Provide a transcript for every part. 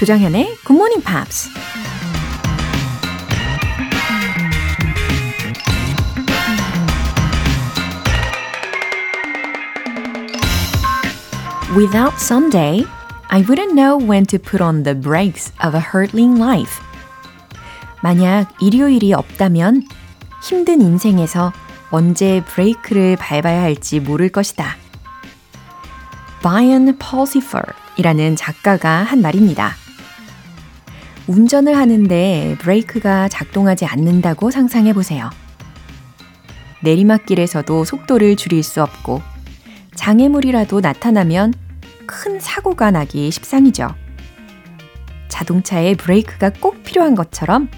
조정현의 Good Morning Pops. Without Sunday, I wouldn't know when to put on the brakes of a hurtling life. 만약 일요일이 없다면 힘든 인생에서 언제 브레이크를 밟아야 할지 모를 것이다. Brian Pulsifer 이라는 작가가 한 말입니다. 운전을 하는데 브레이크가 작동하지 않는다고 상상해 보세요. 내리막길에서도 속도를 줄일 수 없고 장애물이라도 나타나면 큰 사고가 나기 십상이죠. 자동차에 브레이크가 꼭 필요한 것처럼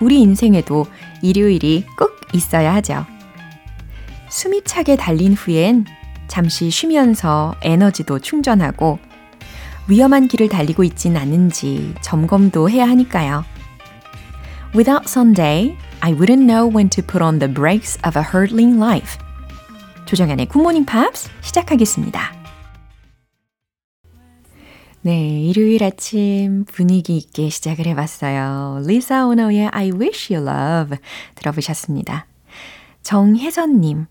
우리 인생에도 일요일이 꼭 있어야 하죠. 숨이 차게 달린 후엔 잠시 쉬면서 에너지도 충전하고 위험한 길을 달리고 있진 않은지 점검도 해야 하니까요. Without Sunday, I wouldn't know when to put on the brakes of a hurtling life. 조정현의 굿모닝 팝스 시작하겠습니다. 네, 일요일 아침 분위기 있게 시작을 해봤어요. 리사 오노의 I Wish You Love 들어보셨습니다. 정혜선님,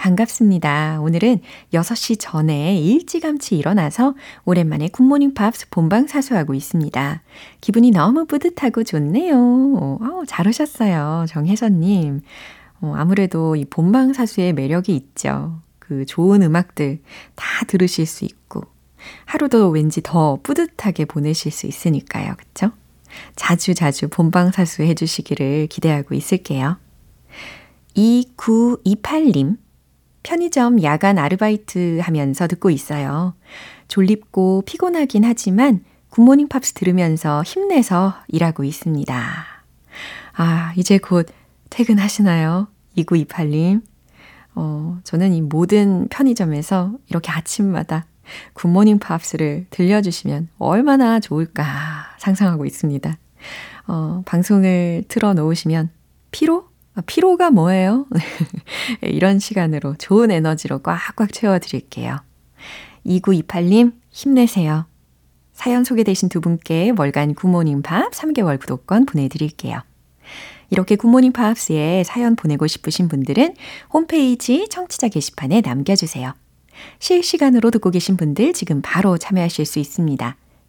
반갑습니다. 오늘은 6시 전에 일찌감치 일어나서 오랜만에 굿모닝 팝스 본방 사수하고 있습니다. 기분이 너무 뿌듯하고 좋네요. 어, 잘 오셨어요. 정혜선님. 어, 아무래도 이 본방 사수의 매력이 있죠. 그 좋은 음악들 다 들으실 수 있고, 하루도 왠지 더 뿌듯하게 보내실 수 있으니까요. 그쵸? 자주 자주 본방 사수 해주시기를 기대하고 있을게요. 2928님. 편의점 야간 아르바이트 하면서 듣고 있어요. 졸립고 피곤하긴 하지만 굿모닝 팝스 들으면서 힘내서 일하고 있습니다. 아, 이제 곧 퇴근하시나요? 2928님. 어, 저는 이 모든 편의점에서 이렇게 아침마다 굿모닝 팝스를 들려주시면 얼마나 좋을까 상상하고 있습니다. 어, 방송을 틀어 놓으시면 피로? 아, 피로가 뭐예요? 이런 시간으로 좋은 에너지로 꽉꽉 채워드릴게요. 2928님, 힘내세요. 사연 소개되신 두 분께 월간 굿모닝 팝스 3개월 구독권 보내드릴게요. 이렇게 굿모닝 팝스에 사연 보내고 싶으신 분들은 홈페이지 청취자 게시판에 남겨주세요. 실시간으로 듣고 계신 분들 지금 바로 참여하실 수 있습니다.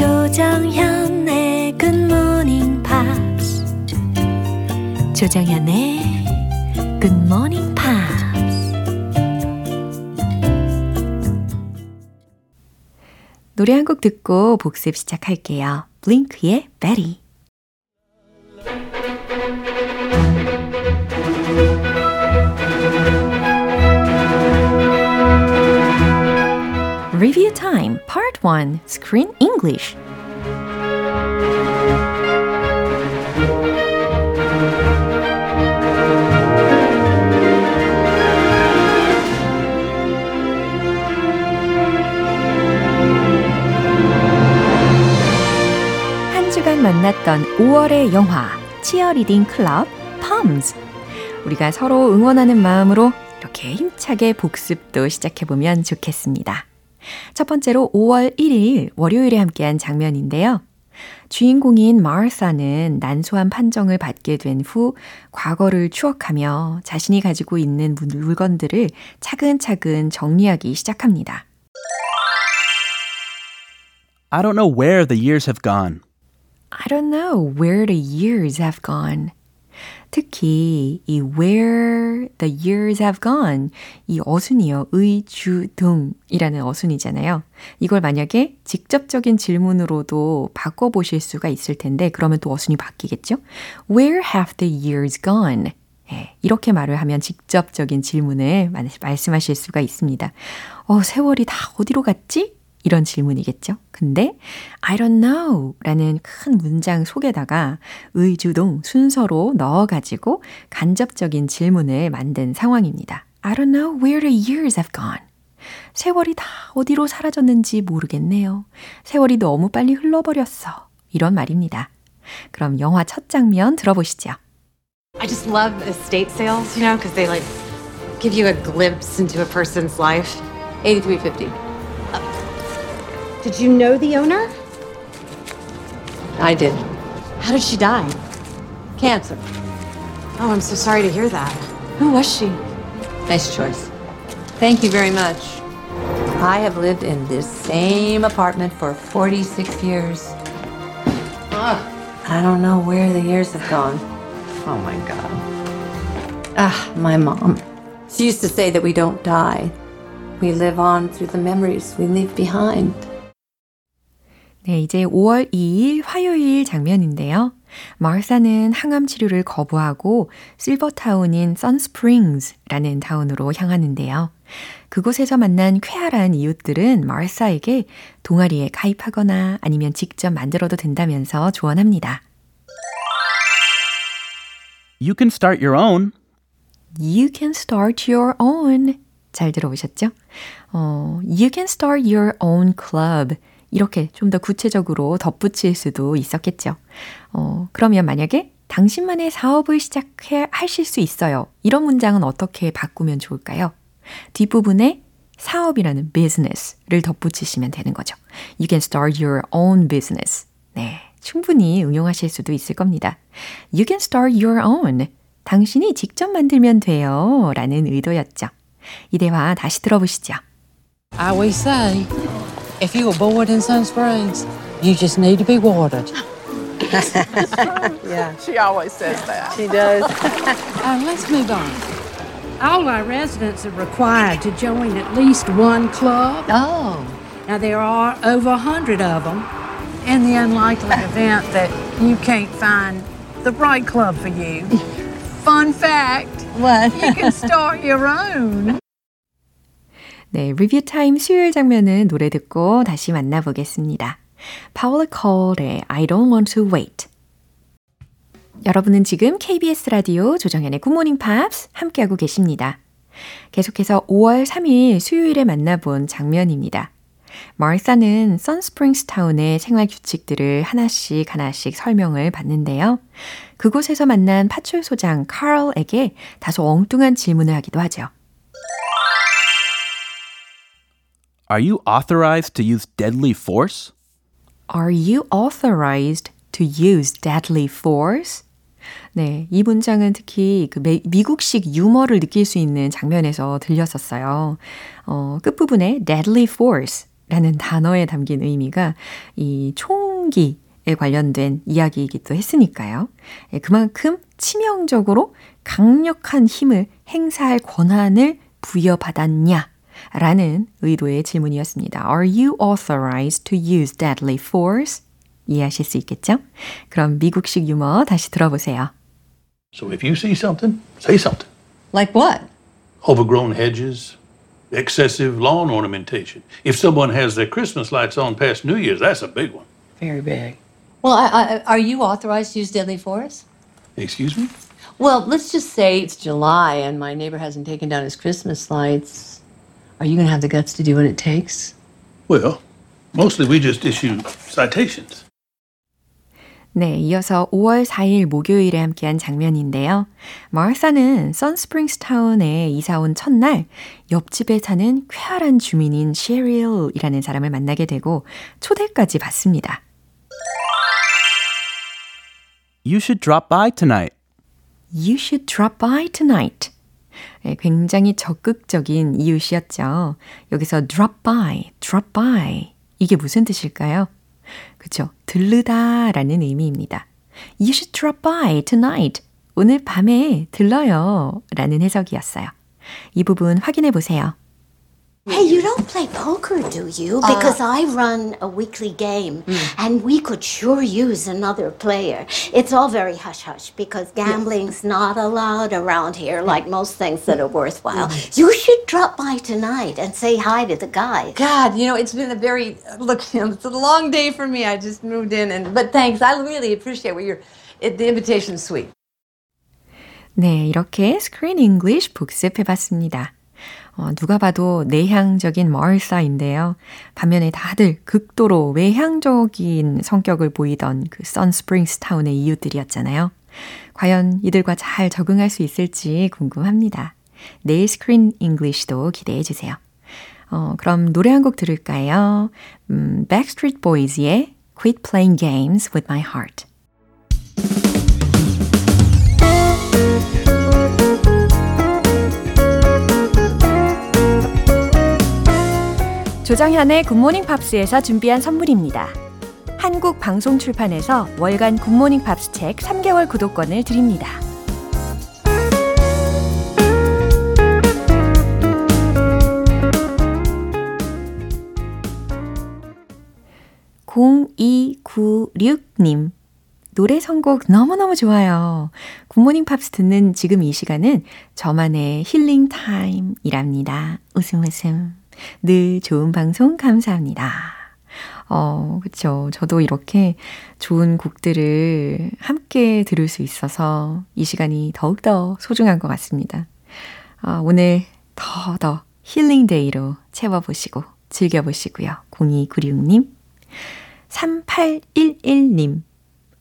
조정현의 굿모닝 팝스 조정현의 굿모닝 팝스 노래 한 곡 듣고 복습 시작할게요. 블링크의 Betty Review Time Part 1 Screen English 한 주간 만났던 5월의 영화 치어리딩 클럽 펌즈 우리가 서로 응원하는 마음으로 이렇게 힘차게 복습도 시작해보면 좋겠습니다. 첫 번째로 5월 1일 월요일에 함께한 장면인데요. 주인공인 마르사는 난소한 판정을 받게 된 후 과거를 추억하며 자신이 가지고 있는 물건들을 차근차근 정리하기 시작합니다. I don't know where the years have gone. I don't know where the years have gone. 특히 이 where the years have gone 이 어순이요. 의주동이라는 어순이잖아요. 이걸 만약에 직접적인 질문으로도 바꿔 보실 수가 있을 텐데 그러면 또 어순이 바뀌겠죠? Where have the years gone? 예, 이렇게 말을 하면 직접적인 질문을 말씀하실 수가 있습니다. 어, 세월이 다 어디로 갔지? 이런 질문이겠죠. 근데 I don't know 라는 큰 문장 속에다가 의주동 순서로 넣어가지고 간접적인 질문을 만든 상황입니다. I don't know where the years have gone. 세월이 다 어디로 사라졌는지 모르겠네요. 세월이 너무 빨리 흘러버렸어. 이런 말입니다. 그럼 영화 첫 장면 들어보시죠. I just love estate sales, you know, because they like give you a glimpse into a person's life. 8350. Did you know the owner? I did. How did she die? Cancer. Oh, I'm so sorry to hear that. Who was she? Nice choice. Thank you very much. I have lived in this same apartment for 46 years. I don't know where the years have gone. Oh my God. Ah, my mom. She used to say that we don't die. We live on through the memories we leave behind. 네, 이제 5월 2일 화요일 장면인데요. 마르사는 항암 치료를 거부하고 실버타운인 선스프링스라는 타운으로 향하는데요. 그곳에서 만난 쾌활한 이웃들은 마르사에게 동아리에 가입하거나 아니면 직접 만들어도 된다면서 조언합니다. You can start your own. You can start your own. 잘 들어보셨죠? 어, you can start your own club. 이렇게 좀 더 구체적으로 덧붙일 수도 있었겠죠. 어, 그러면 만약에 당신만의 사업을 시작하실 수 있어요. 이런 문장은 어떻게 바꾸면 좋을까요? 뒷부분에 사업이라는 business를 덧붙이시면 되는 거죠. You can start your own business. 네. 충분히 응용하실 수도 있을 겁니다. You can start your own. 당신이 직접 만들면 돼요. 라는 의도였죠. 이 대화 다시 들어보시죠. I always say, if you were bored in Sun Springs, you just need to be watered. Yeah, She always says that. she does. Uh, let's move on. All our residents are required to join at least one club. Oh, Now, there are over a hundred of them. In the unlikely event that you can't find the right club for you, fun fact, what? you can start your own. 네, 리뷰 타임 수요일 장면은 노래 듣고 다시 만나보겠습니다. 파울라 콜의 I don't want to wait. 여러분은 지금 KBS 라디오 조정현의 굿모닝 팝스 함께하고 계십니다. 계속해서 5월 3일 수요일에 만나본 장면입니다. 마르사는 선스프링스타운의 생활 규칙들을 하나씩 하나씩 설명을 받는데요. 그곳에서 만난 파출 소장 카럴에게 다소 엉뚱한 질문을 하기도 하죠. Are you authorized to use deadly force? Are you authorized to use deadly force? 네, 이 문장은 특히 그 미국식 유머를 느낄 수 있는 장면에서 들렸었어요. 어, 끝부분에 deadly force라는 단어에 담긴 의미가 이 총기에 관련된 이야기이기도 했으니까요. 예, 그만큼 치명적으로 강력한 힘을 행사할 권한을 부여받았냐? 라는 의도의 질문이었습니다. Are you authorized to use deadly force? 이해하실 수 있겠죠? 그럼 미국식 유머 다시 들어보세요. So if you see something, say something. Like what? Overgrown hedges, excessive lawn ornamentation. If someone has their Christmas lights on past New Year's, that's a big one. Very big. Well, I, I, are you authorized to use deadly force? Excuse me? Well, let's just say it's July and my neighbor hasn't taken down his Christmas lights. Are you going to have the guts to do what it takes? Well, mostly we just issue citations. 네, 이어서 5월 4일 목요일에 함께한 장면인데요. 마르사는 선스프링스타운에 이사 온 첫날 옆집에 사는 쾌활한 주민인 셰릴이라는 사람을 만나게 되고 초대까지 받습니다. You should drop by tonight. You should drop by tonight. 네, 굉장히 적극적인 이웃이었죠. 여기서 drop by, drop by. 이게 무슨 뜻일까요? 그쵸. 들르다 라는 의미입니다. You should drop by tonight. 오늘 밤에 들러요. 라는 해석이었어요. 이 부분 확인해 보세요. Hey, you don't play poker, do you? Because I run a weekly game and we could sure use another player. It's all very hush hush because gambling's not allowed around here, like most things that are worthwhile. You should drop by tonight and say hi to the guys. God, you know, it's been a very look. You know, it's a long day for me. I just moved in, and but thanks. I really appreciate what you're. It, the invitation's sweet. 네, 이렇게 Screen English 복습해봤습니다. 어, 누가 봐도 내향적인 멀사인데요. 반면에 다들 극도로 외향적인 성격을 보이던 그 선스프링스타운의 이웃들이었잖아요. 과연 이들과 잘 적응할 수 있을지 궁금합니다. 내일 Screen English도 기대해 주세요. 어, 그럼 노래 한 곡 들을까요? 음, Backstreet Boys의 Quit Playing Games with My Heart. 조정현의 굿모닝 팝스에서 준비한 선물입니다. 한국 방송 출판에서 월간 굿모닝 팝스 책 3개월 구독권을 드립니다. (0296님) 노래 선곡 너무너무 좋아요. 굿모닝 팝스 듣는 지금 이 시간은 저만의 힐링 타임이랍니다. 웃음 웃음. 늘 좋은 방송 감사합니다. 어, 그쵸. 저도 이렇게 좋은 곡들을 함께 들을 수 있어서 이 시간이 더욱더 소중한 것 같습니다. 어, 오늘 더더 healing day로 채워보시고 즐겨보시고요. 0296님. 3811님.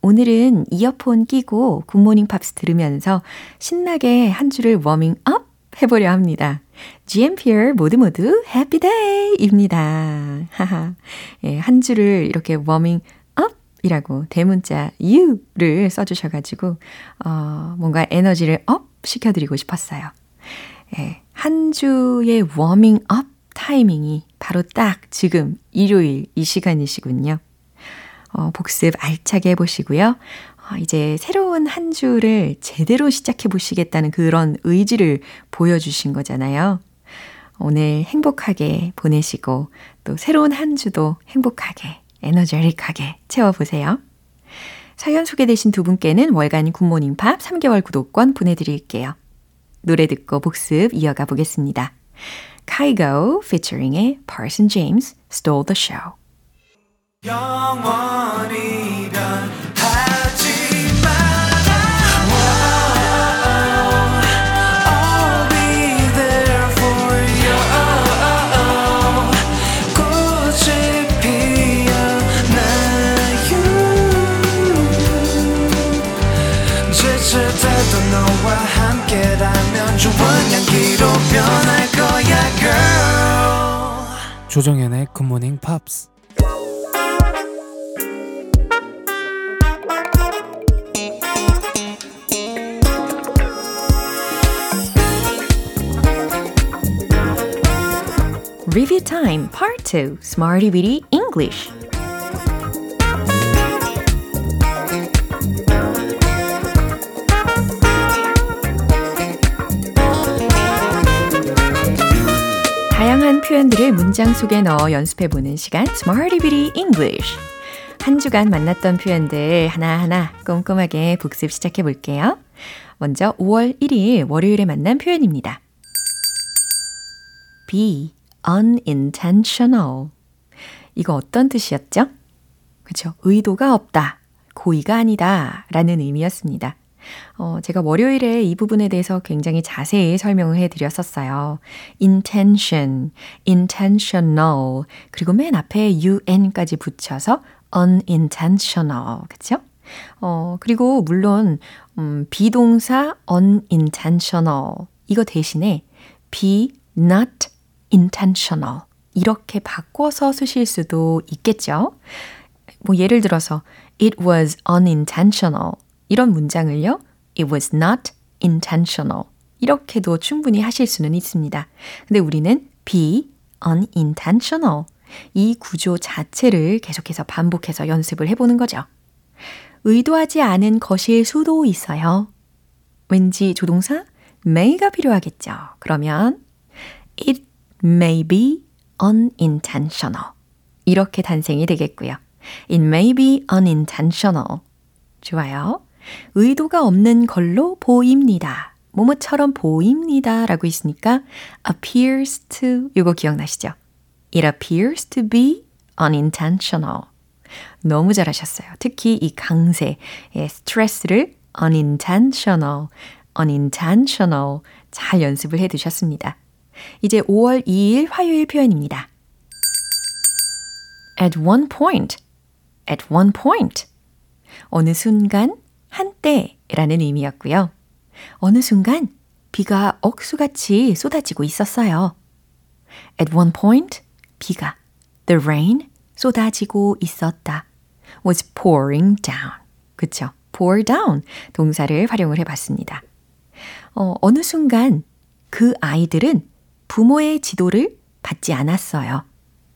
오늘은 이어폰 끼고 굿모닝 팝스 들으면서 신나게 한 주를 워밍업 해보려 합니다. GMPer 모두 모두 happy day입니다. 하하. 예, 한 주를 이렇게 워밍 업이라고 대문자 U를 써주셔가지고, 어, 뭔가 에너지를 up 시켜드리고 싶었어요. 예, 한 주의 워밍 업 타이밍이 바로 딱 지금 일요일 이 시간이시군요. 어, 복습 알차게 해보시고요. 어, 이제 새로운 한 주를 제대로 시작해 보시겠다는 그런 의지를 보여주신 거잖아요. 오늘 행복하게 보내시고 또 새로운 한 주도 행복하게 에너제릭하게 채워보세요. 사연 소개되신 두 분께는 월간 굿모닝 팝 3개월 구독권 보내드릴게요. 노래 듣고 복습 이어가 보겠습니다. 카이고 featuring의 Parson James Stole the Show. 조정연의 굿모닝 팝스 Review Time Part 2 Smarty Weedy English 표현들을 문장 속에 넣어 연습해보는 시간 Smarty Weedy English 한 주간 만났던 표현들 하나하나 꼼꼼하게 복습 시작해 볼게요. 먼저 5월 1일 월요일에 만난 표현입니다. be unintentional. 이거 어떤 뜻이었죠? 그쵸. 의도가 없다. 고의가 아니다. 라는 의미였습니다. 어, 제가 월요일에 이 부분에 대해서 굉장히 자세히 설명을 해 드렸었어요. intention, intentional, 그리고 맨 앞에 un까지 붙여서 unintentional. 그쵸? 어, 그리고 물론, 음, 비동사 unintentional. 이거 대신에 be not intentional. 이렇게 바꿔서 쓰실 수도 있겠죠. 뭐 예를 들어서 it was unintentional. 이런 문장을요. it was not intentional. 이렇게도 충분히 하실 수는 있습니다. 근데 우리는 be unintentional. 이 구조 자체를 계속해서 반복해서 연습을 해보는 거죠. 의도하지 않은 것일 수도 있어요. 왠지 조동사 may가 필요하겠죠. 그러면 it may be unintentional. 이렇게 단생이 되겠고요. It may be unintentional. 좋아요. 의도가 없는 걸로 보입니다. 뭐뭐처럼 보입니다. 라고 있으니까 appears to 이거 기억나시죠? It appears to be unintentional. 너무 잘하셨어요. 특히 이 강세의 스트레스를 unintentional, unintentional 잘 연습을 해 두셨습니다. 이제 5월 2일 화요일 표현입니다. At one point, at one point. 어느 순간, 한때라는 의미였고요. 어느 순간 비가 억수같이 쏟아지고 있었어요. At one point, 비가, the rain, 쏟아지고 있었다. was pouring down. 그쵸? pour down 동사를 활용을 해 봤습니다. 어, 어느 순간 그 아이들은 부모의 지도를 받지 않았어요.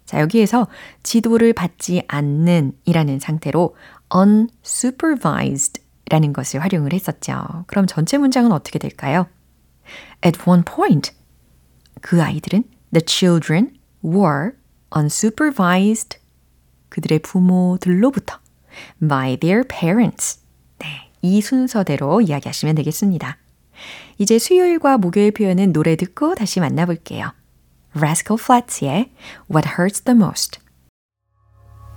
자, 여기에서 지도를 받지 않는 이라는 상태로 unsupervised 라는 것을 활용을 했었죠. 그럼 전체 문장은 어떻게 될까요? At one point, 그 아이들은 the children were unsupervised 그들의 부모들로부터 by their parents. 네, 이 순서대로 이야기하시면 되겠습니다. 이제 수요일과 목요일 표현은 노래 듣고 다시 만나볼게요. Rascal Flatts의 What Hurts the Most.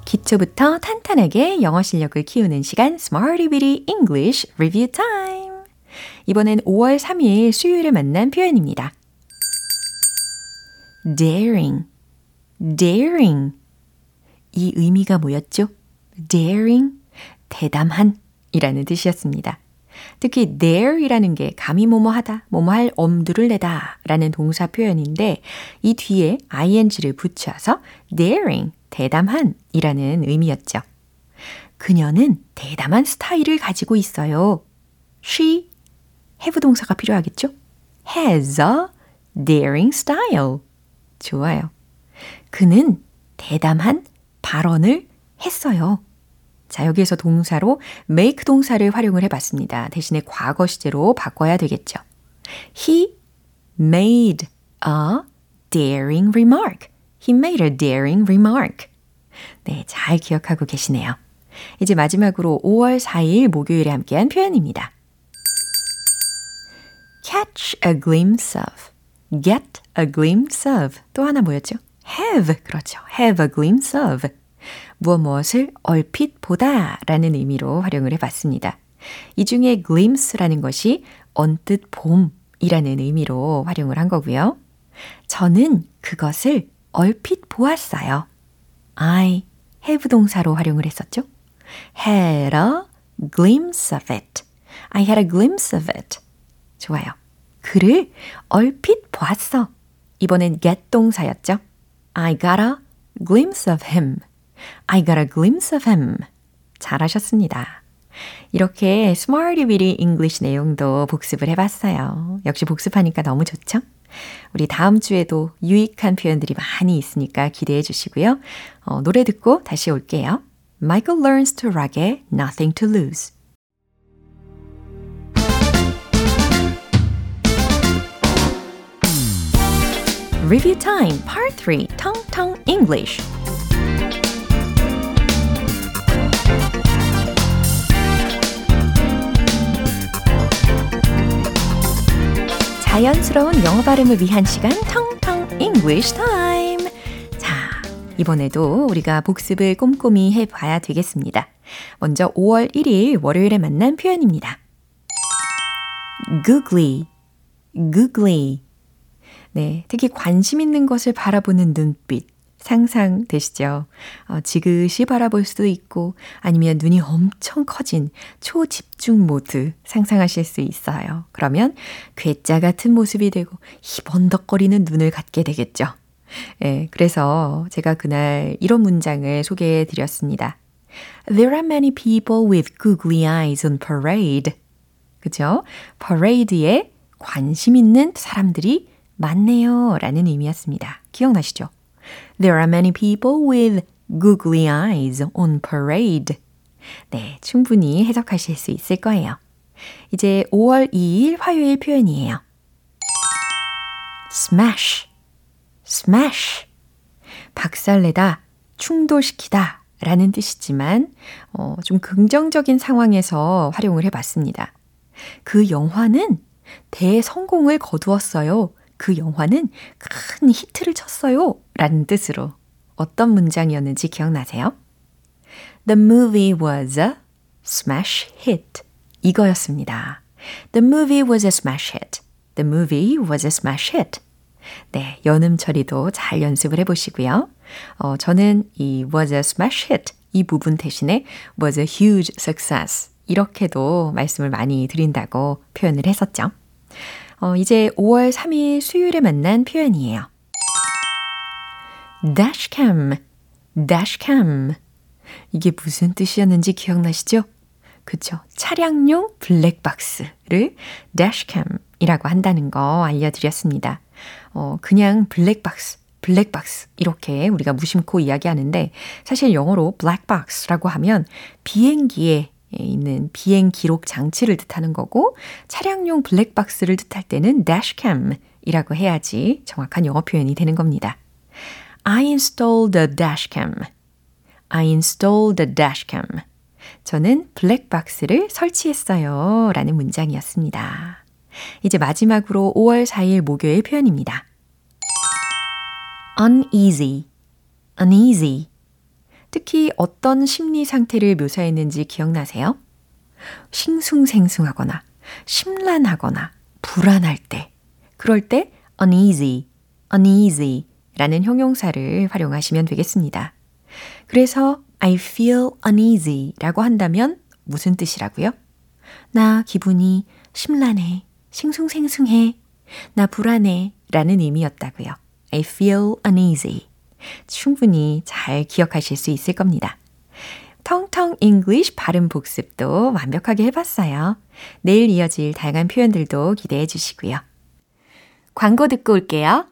기초부터 탄탄하게 영어 실력을 키우는 시간 Smarty Bitty English Review Time. 이번엔 5월 3일 수요일에 만난 표현입니다. daring, daring. 이 의미가 뭐였죠? daring, 대담한 이라는 뜻이었습니다. 특히 dare이라는 게 감히 뭐뭐 하다, 뭐뭐 할 엄두를 내다 라는 동사 표현인데 이 뒤에 ing를 붙여서 daring, 대담한 이라는 의미였죠. 그녀는 대담한 스타일을 가지고 있어요. She, have 동사가 필요하겠죠? has a daring style. 좋아요. 그는 대담한 발언을 했어요. 자, 여기에서 동사로 make 동사를 활용을 해 봤습니다. 대신에 과거 시제로 바꿔야 되겠죠. He made a daring remark. He made a daring remark. 네, 잘 기억하고 계시네요. 이제 마지막으로 5월 4일 목요일에 함께한 표현입니다. catch a glimpse of, get a glimpse of. 또 하나 뭐였죠? have. 그렇죠. have a glimpse of. 무엇 무엇을 얼핏 보다 라는 의미로 활용을 해봤습니다. 이 중에 glimpse라는 것이 언뜻 봄이라는 의미로 활용을 한 거고요. 저는 그것을 얼핏 보았어요. I have 동사로 활용을 했었죠. had a glimpse of it. I had a glimpse of it. 좋아요. 그를 얼핏 보았어. 이번엔 get 동사였죠. I got a glimpse of him. I got a glimpse of him. 잘하셨습니다. 이렇게 Smarty Bitty English 내용도 복습을 해봤어요. 역시 복습하니까 너무 좋죠? 우리 다음 주에도 유익한 표현들이 많이 있으니까 기대해 주시고요. 어, 노래 듣고 다시 올게요. Michael Learns to Rock의 Nothing to Lose. Review Time Part 3 Tongue Tongue English 자연스러운 영어 발음을 위한 시간 텅텅 English Time. 자, 이번에도 우리가 복습을 꼼꼼히 해봐야 되겠습니다. 먼저 5월 1일 월요일에 만난 표현입니다. googly, googly. 네, 특히 관심 있는 것을 바라보는 눈빛. 상상되시죠? 어, 지그시 바라볼 수도 있고 아니면 눈이 엄청 커진 초집중 모드 상상하실 수 있어요. 그러면 괴짜 같은 모습이 되고 희번덕거리는 눈을 갖게 되겠죠. 예, 그래서 제가 그날 이런 문장을 소개해 드렸습니다. There are many people with googly eyes on parade. 그죠? parade에 관심 있는 사람들이 많네요. 라는 의미였습니다. 기억나시죠? There are many people with googly eyes on parade. 네, 충분히 해석하실 수 있을 거예요. 이제 5월 2일 화요일 표현이에요. smash, smash. 박살내다, 충돌시키다 라는 뜻이지만, 어, 좀 긍정적인 상황에서 활용을 해봤습니다. 그 영화는 대성공을 거두었어요. 그 영화는 큰 히트를 쳤어요. 라는 뜻으로 어떤 문장이었는지 기억나세요? The movie was a smash hit. 이거였습니다. The movie was a smash hit. The movie was a smash hit. 네, 연음 처리도 잘 연습을 해보시고요. 어, 저는 이 was a smash hit 이 부분 대신에 was a huge success 이렇게도 말씀을 많이 드린다고 표현을 했었죠. 어, 이제 5월 3일 수요일에 만난 표현이에요. dashcam, dashcam. 이게 무슨 뜻이었는지 기억나시죠? 그쵸. 차량용 블랙박스를 dashcam이라고 한다는 거 알려드렸습니다. 어, 그냥 블랙박스, 블랙박스 이렇게 우리가 무심코 이야기하는데 사실 영어로 blackbox라고 하면 비행기에 있는 비행 기록 장치를 뜻하는 거고 차량용 블랙박스를 뜻할 때는 dashcam이라고 해야지 정확한 영어 표현이 되는 겁니다. I installed the dashcam. I installed the dashcam. 저는 블랙박스를 설치했어요. 라는 문장이었습니다. 이제 마지막으로 5월 4일 목요일 표현입니다. uneasy, uneasy. 특히 어떤 심리 상태를 묘사했는지 기억나세요? 싱숭생숭하거나, 심란하거나, 불안할 때, 그럴 때 uneasy, uneasy 라는 형용사를 활용하시면 되겠습니다. 그래서 I feel uneasy 라고 한다면 무슨 뜻이라고요? 나 기분이 심란해, 싱숭생숭해, 나 불안해 라는 의미였다고요. I feel uneasy. 충분히 잘 기억하실 수 있을 겁니다. 텅텅 English 발음 복습도 완벽하게 해봤어요. 내일 이어질 다양한 표현들도 기대해 주시고요. 광고 듣고 올게요.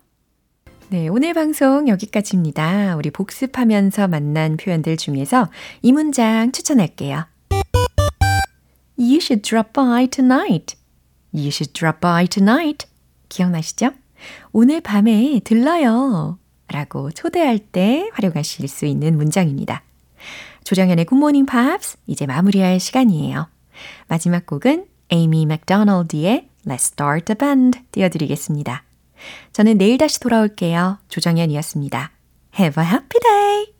네, 오늘 방송 여기까지입니다. 우리 복습하면서 만난 표현들 중에서 이 문장 추천할게요. You should drop by tonight. You should drop by tonight. 기억나시죠? 오늘 밤에 들러요. 라고 초대할 때 활용하실 수 있는 문장입니다. 조정현의 굿모닝 팝스 이제 마무리할 시간이에요. 마지막 곡은 에이미 맥도널드의 Let's Start a Band 띄워드리겠습니다. 저는 내일 다시 돌아올게요. 조정현이었습니다. Have a happy day!